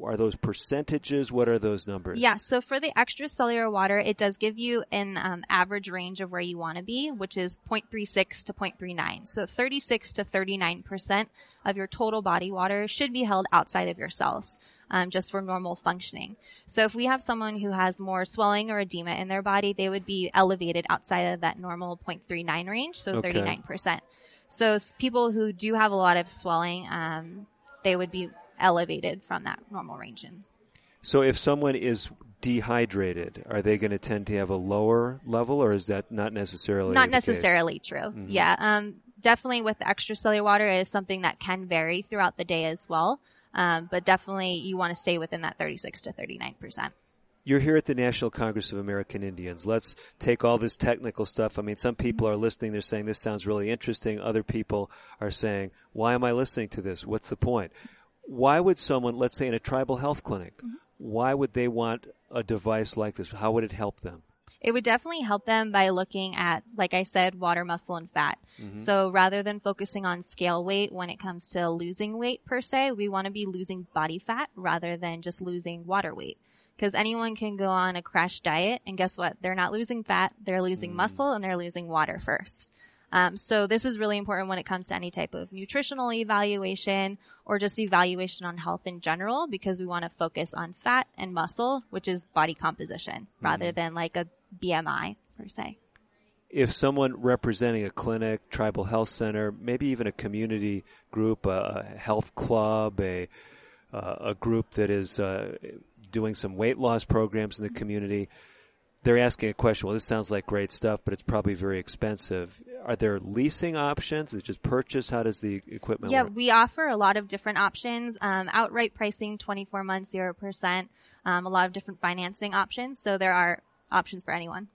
Are those percentages? What are those numbers? Yeah, so for the extracellular water, it does give you an um, average range of where you want to be, which is 0.36 to 0.39. So 36 to 39% of your total body water should be held outside of your cells um, just for normal functioning. So if we have someone who has more swelling or edema in their body, they would be elevated outside of that normal 0.39 range, so okay. 39%. So people who do have a lot of swelling, um, they would be elevated from that normal range. In. So if someone is dehydrated, are they going to tend to have a lower level, or is that not necessarily not necessarily case? true? Mm-hmm. Yeah, um, definitely with extracellular water is something that can vary throughout the day as well. Um, but definitely you want to stay within that 36 to 39%. You're here at the National Congress of American Indians. Let's take all this technical stuff. I mean, some people are listening. They're saying this sounds really interesting. Other people are saying, why am I listening to this? What's the point? Why would someone, let's say in a tribal health clinic, mm-hmm. why would they want a device like this? How would it help them? It would definitely help them by looking at, like I said, water, muscle, and fat. Mm-hmm. So rather than focusing on scale weight when it comes to losing weight per se, we want to be losing body fat rather than just losing water weight. Because anyone can go on a crash diet and guess what? They're not losing fat, they're losing mm. muscle and they're losing water first. Um, so this is really important when it comes to any type of nutritional evaluation or just evaluation on health in general because we want to focus on fat and muscle, which is body composition, mm-hmm. rather than like a BMI per se. If someone representing a clinic, tribal health center, maybe even a community group, a health club, a uh, a group that is uh, doing some weight loss programs in the community, they're asking a question. Well, this sounds like great stuff, but it's probably very expensive. Are there leasing options? Is it just purchase? How does the equipment yeah, work? we offer a lot of different options. Um, outright pricing, 24 months, 0%. Um, a lot of different financing options. So there are options for anyone.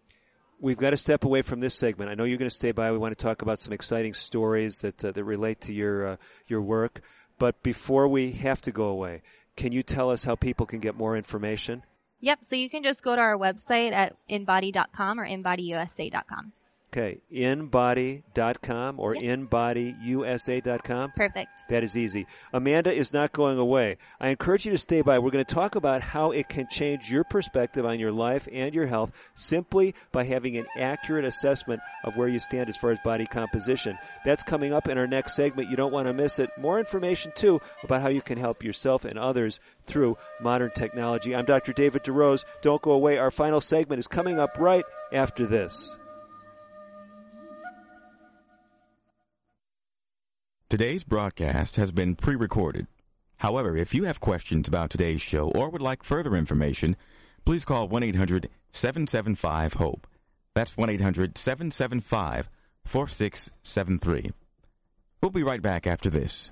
we've got to step away from this segment. I know you're going to stay by. We want to talk about some exciting stories that uh, that relate to your uh, your work. But before we have to go away, can you tell us how people can get more information? Yep. So you can just go to our website at inbody.com or inbodyusa.com. Okay, inbody.com or inbodyusa.com. Perfect. That is easy. Amanda is not going away. I encourage you to stay by. We're going to talk about how it can change your perspective on your life and your health simply by having an accurate assessment of where you stand as far as body composition. That's coming up in our next segment. You don't want to miss it. More information, too, about how you can help yourself and others through modern technology. I'm Dr. David DeRose. Don't go away. Our final segment is coming up right after this. Today's broadcast has been pre recorded. However, if you have questions about today's show or would like further information, please call 1 800 775 HOPE. That's 1 800 775 4673. We'll be right back after this.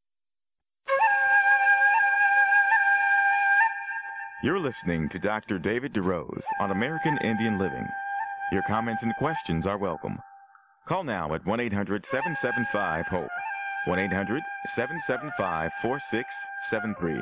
You're listening to Dr. David DeRose on American Indian Living. Your comments and questions are welcome. Call now at 1 800 775 HOPE. 1 800 775 4673.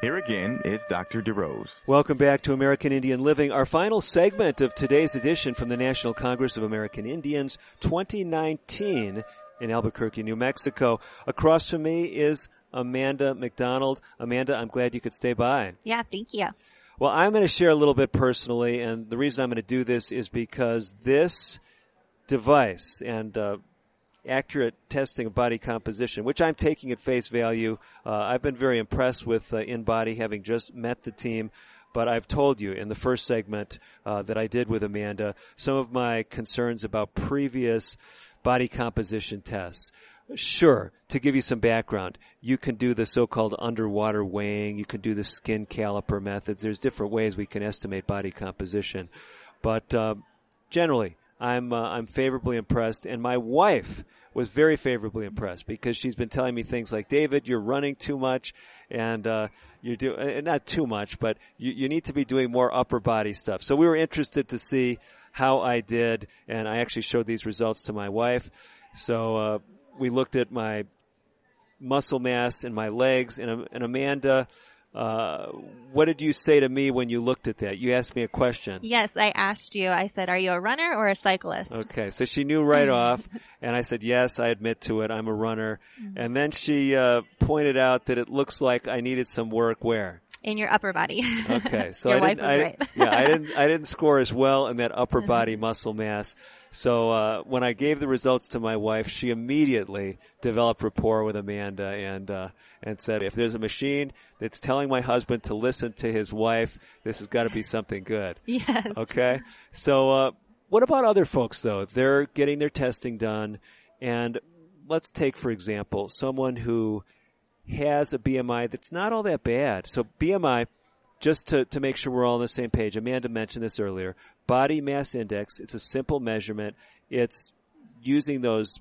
Here again is Dr. DeRose. Welcome back to American Indian Living, our final segment of today's edition from the National Congress of American Indians 2019 in Albuquerque, New Mexico. Across from me is Amanda McDonald. Amanda, I'm glad you could stay by. Yeah, thank you. Well, I'm going to share a little bit personally, and the reason I'm going to do this is because this device and uh, accurate testing of body composition, which I'm taking at face value. Uh, I've been very impressed with uh, InBody, having just met the team. But I've told you in the first segment uh, that I did with Amanda some of my concerns about previous body composition tests. Sure, to give you some background, you can do the so-called underwater weighing, you can do the skin caliper methods. There's different ways we can estimate body composition. But uh, generally, I'm uh, I'm favorably impressed, and my wife was very favorably impressed because she's been telling me things like, "David, you're running too much, and uh, you're doing uh, not too much, but you, you need to be doing more upper body stuff." So we were interested to see how I did, and I actually showed these results to my wife. So uh, we looked at my muscle mass and my legs, and, and Amanda uh, what did you say to me when you looked at that? You asked me a question. Yes, I asked you. I said, "Are you a runner or a cyclist?" Okay, so she knew right off, and I said, "Yes, I admit to it. I'm a runner." Mm-hmm. And then she uh, pointed out that it looks like I needed some work where In your upper body. Okay, so I didn't, I, right. yeah, I didn't, I didn't score as well in that upper body muscle mass. So uh, when I gave the results to my wife, she immediately developed rapport with Amanda and uh, and said, if there's a machine that's telling my husband to listen to his wife, this has got to be something good. Yes. Okay. So uh, what about other folks though? They're getting their testing done, and let's take for example someone who has a BMI that's not all that bad. So BMI, just to, to make sure we're all on the same page, Amanda mentioned this earlier. Body mass index, it's a simple measurement. It's using those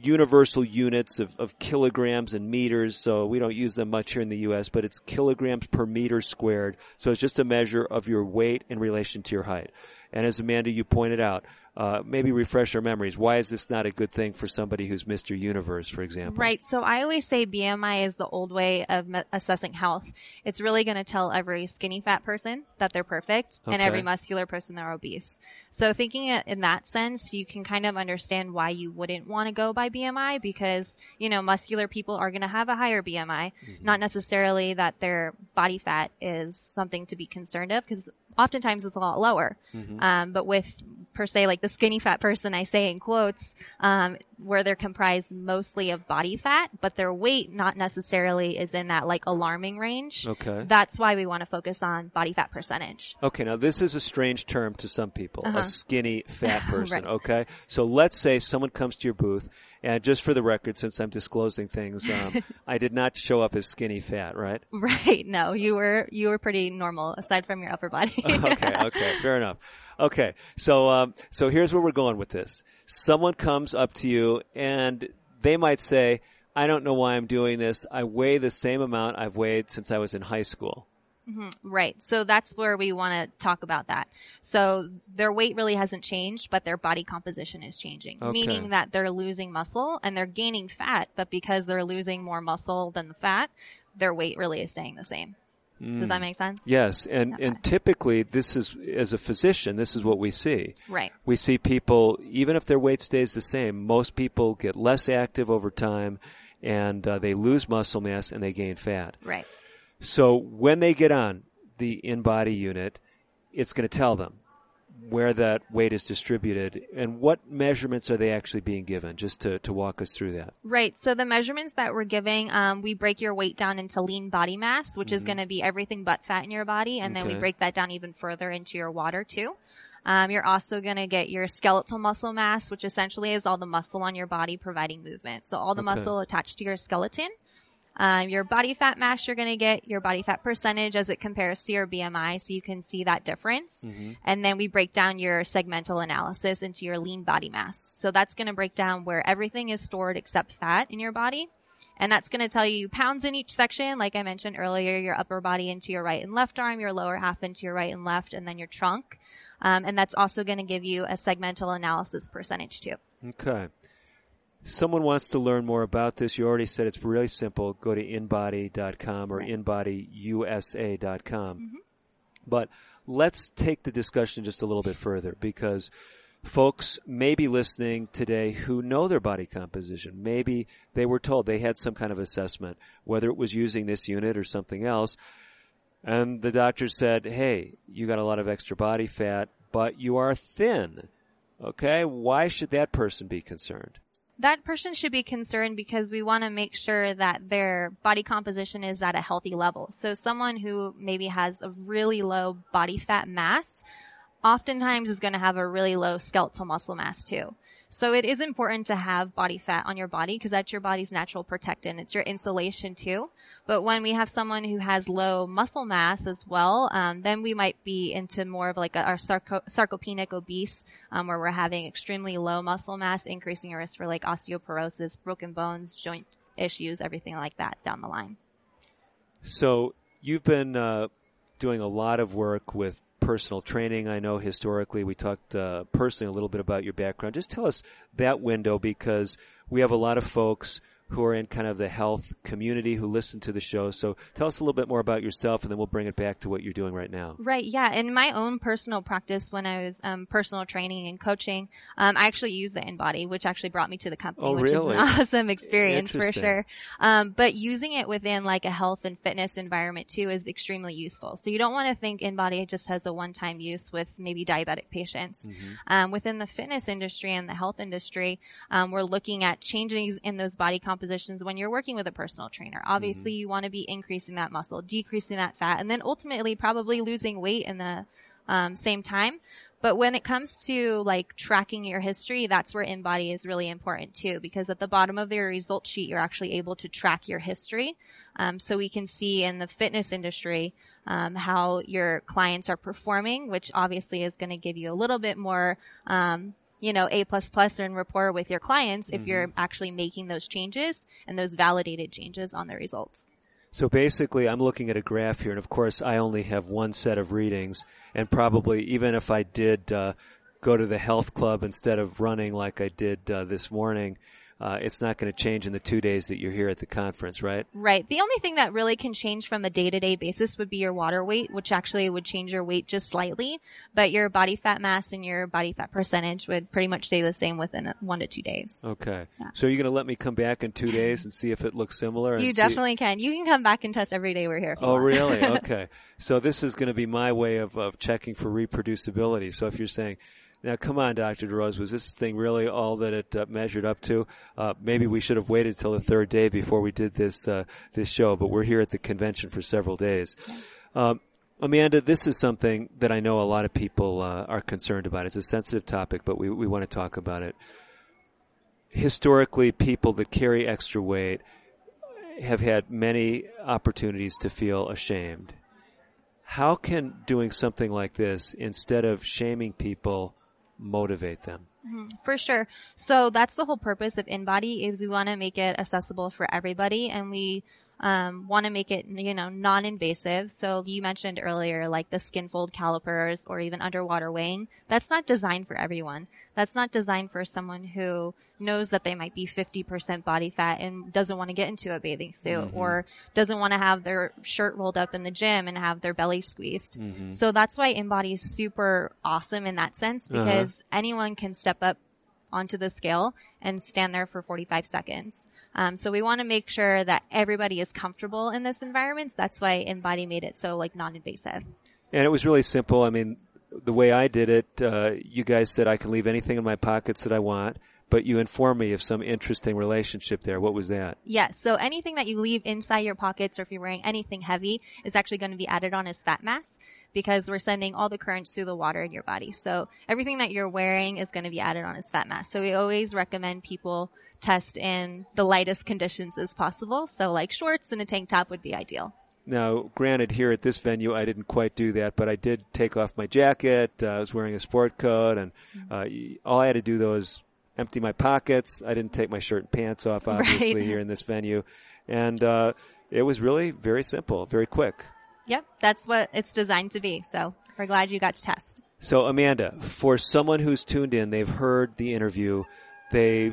universal units of, of kilograms and meters. So we don't use them much here in the U.S., but it's kilograms per meter squared. So it's just a measure of your weight in relation to your height. And as Amanda, you pointed out, uh, maybe refresh our memories. Why is this not a good thing for somebody who's Mr. Universe, for example? Right. So I always say BMI is the old way of me- assessing health. It's really going to tell every skinny fat person that they're perfect and every muscular person they're obese. So thinking it in that sense, you can kind of understand why you wouldn't want to go by BMI because, you know, muscular people are going to have a higher BMI, not necessarily that their body fat is something to be concerned of because oftentimes it's a lot lower. Mhm. Um, but with per se, like the skinny fat person, I say in quotes, um, where they're comprised mostly of body fat, but their weight not necessarily is in that like alarming range. Okay. That's why we want to focus on body fat percentage. Okay, now this is a strange term to some people, Uh-huh. a skinny fat person, Right. okay? So let's say someone comes to your booth, and just for the record, since I'm disclosing things, um, I did not show up as skinny fat, right? Right. No, you were, you were pretty normal aside from your upper body. okay, okay, fair enough. Okay, so um, so here's where we're going with this. Someone comes up to you and they might say, "I don't know why I'm doing this. I weigh the same amount I've weighed since I was in high school." Mhm, Right. So that's where we want to talk about that. So their weight really hasn't changed, but their body composition is changing, Okay. meaning that they're losing muscle and they're gaining fat, but because they're losing more muscle than the fat, their weight really is staying the same. Does that Mm. make sense? Yes, and and typically this is as a physician, this is what we see. Right. We see people, even if their weight stays the same, most people get less active over time, and uh, they lose muscle mass and they gain fat. Right. So when they get on the InBody unit, it's going to tell them where that weight is distributed and what measurements are they actually being given. Just to to walk us through that. Right. So the measurements that we're giving, um, we break your weight down into lean body mass, which is Mhm. going to be everything but fat in your body, and then we break that down even further into your water too. Um, you're also going to get your skeletal muscle mass, which essentially is all the muscle on your body providing movement. So all the Okay. muscle attached to your skeleton. Um, your body fat mass, you're going to get your body fat percentage as it compares to your BMI, so you can see that difference. And then we break down your segmental analysis into your lean body mass. So that's going to break down where everything is stored except fat in your body. And that's going to tell you pounds in each section, like I mentioned earlier, your upper body into your right and left arm, your lower half into your right and left, and then your trunk. Um, and that's also going to give you a segmental analysis percentage too. Okay. Someone wants to learn more about this. You already said it's really simple. Go to inbody.com or inbodyusa.com. Mm-hmm. But let's take the discussion just a little bit further because folks may be listening today who know their body composition. Maybe they were told they had some kind of assessment, whether it was using this unit or something else. And the doctor said, hey, you got a lot of extra body fat, but you are thin. Okay, why should that person be concerned? That person should be concerned because we want to make sure that their body composition is at a healthy level. So someone who maybe has a really low body fat mass oftentimes is going to have a really low skeletal muscle mass too. So it is important to have body fat on your body because that's your body's natural protectant. It's your insulation too. But when we have someone who has low muscle mass as well, um, then we might be into more of like a, our sarco- sarcopenic obese, um, where we're having extremely low muscle mass, increasing your risk for like osteoporosis, broken bones, joint issues, everything like that down the line. So you've been uh, doing a lot of work with personal training. I know historically we talked uh, personally a little bit about your background. Just tell us that window because we have a lot of folks who are in kind of the health community who listen to the show. So tell us a little bit more about yourself, and then we'll bring it back to what you're doing right now. Right. Yeah. In my own personal practice, when I was um, personal training and coaching, um, I actually used the InBody, which actually brought me to the company, Oh, which really? is an awesome experience for sure. Um, but using it within like a health and fitness environment too is extremely useful. So you don't want to think InBody just has a one-time use with maybe diabetic patients. Mm-hmm. Um, within the fitness industry and the health industry, um, we're looking at changes in those body compositions when you're working with a personal trainer. Obviously, you want to be increasing that muscle, decreasing that fat, and then ultimately probably losing weight in the um, same time. But when it comes to like tracking your history, that's where InBody is really important too, because at the bottom of your result sheet, you're actually able to track your history. Um, so we can see in the fitness industry um, how your clients are performing, which obviously is going to give you a little bit more, um, you know, A plus plus in rapport with your clients if you're actually making those changes and those validated changes on the results. So basically, I'm looking at a graph here, and of course, I only have one set of readings, and probably even if I did uh, go to the health club instead of running like I did uh, this morning, uh, it's not going to change in the two days that you're here at the conference, right? Right. The only thing that really can change from a day to day basis would be your water weight, which actually would change your weight just slightly, but your body fat mass and your body fat percentage would pretty much stay the same within one to two days. Okay. So you're going to let me come back in two days and see if it looks similar? You see- definitely can. You can come back and test every day we're here. Oh, really? Okay. So this is going to be my way of, of checking for reproducibility. So if you're saying, now come on, Dr. DeRose, was this thing really all that it uh, measured up to? Uh, maybe we should have waited till the third day before we did this, uh, this show, but we're here at the convention for several days. Um, Amanda, this is something that I know a lot of people uh, are concerned about. It's a sensitive topic, but we, we want to talk about it. Historically, people that carry extra weight have had many opportunities to feel ashamed. How can doing something like this, instead of shaming people, motivate them? Mhm, For sure. So that's the whole purpose of InBody is we want to make it accessible for everybody and we um, want to make it, you know, non-invasive. So you mentioned earlier, like the skin fold calipers or even underwater weighing. That's not designed for everyone. That's not designed for someone who knows that they might be 50% body fat and doesn't want to get into a bathing suit Mhm. or doesn't want to have their shirt rolled up in the gym and have their belly squeezed. Mhm. So that's why InBody is super awesome in that sense Uh-huh. because anyone can step up onto the scale and stand there for 45 seconds. Um, so we want to make sure that everybody is comfortable in this environment. That's why InBody made it so like non-invasive. And it was really simple. I mean, the way I did it, uh, you guys said I can leave anything in my pockets that I want, but you informed me of some interesting relationship there. What was that? Yes. So anything that you leave inside your pockets or if you're wearing anything heavy is actually going to be added on as fat mass because we're sending all the currents through the water in your body. So everything that you're wearing is going to be added on as fat mass. So we always recommend people test in the lightest conditions as possible. So like shorts and a tank top would be ideal. Now, granted, here at this venue, I didn't quite do that, but I did take off my jacket. Uh, I was wearing a sport coat, and uh, all I had to do though was empty my pockets. I didn't take my shirt and pants off, obviously, Right. here in this venue, and uh, it was really very simple, very quick. Yep. That's what it's designed to be. So we're glad you got to test. So, Amanda, for someone who's tuned in, they've heard the interview, they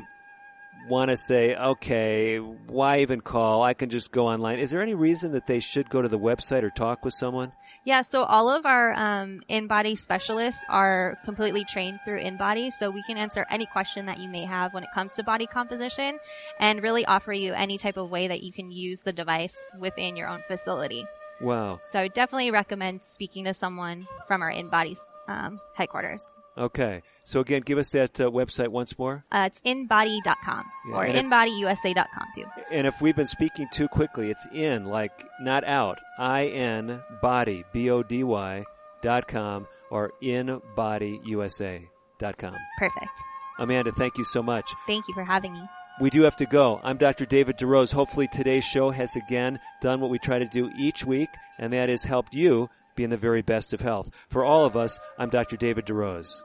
want to say, okay, why even call? I can just go online. Is there any reason that they should go to the website or talk with someone? Yeah, so all of our um, InBody specialists are completely trained through InBody, so we can answer any question that you may have when it comes to body composition, and really offer you any type of way that you can use the device within your own facility. Wow. So I definitely recommend speaking to someone from our InBody um, headquarters. Okay. So again, give us that uh, website once more. Uh, it's inbody.com Yeah, or inbodyusa.com too. And if we've been speaking too quickly, it's in, like not out. I N body, B O D Y dot com or inbodyusa dot com. Perfect. Amanda, thank you so much. Thank you for having me. We do have to go. I'm Dr. David DeRose. Hopefully today's show has again done what we try to do each week, and that is helped you be in the very best of health. For all of us, I'm Dr. David DeRose.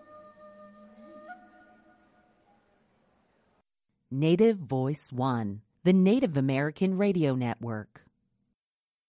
Native Voice One, the Native American Radio Network.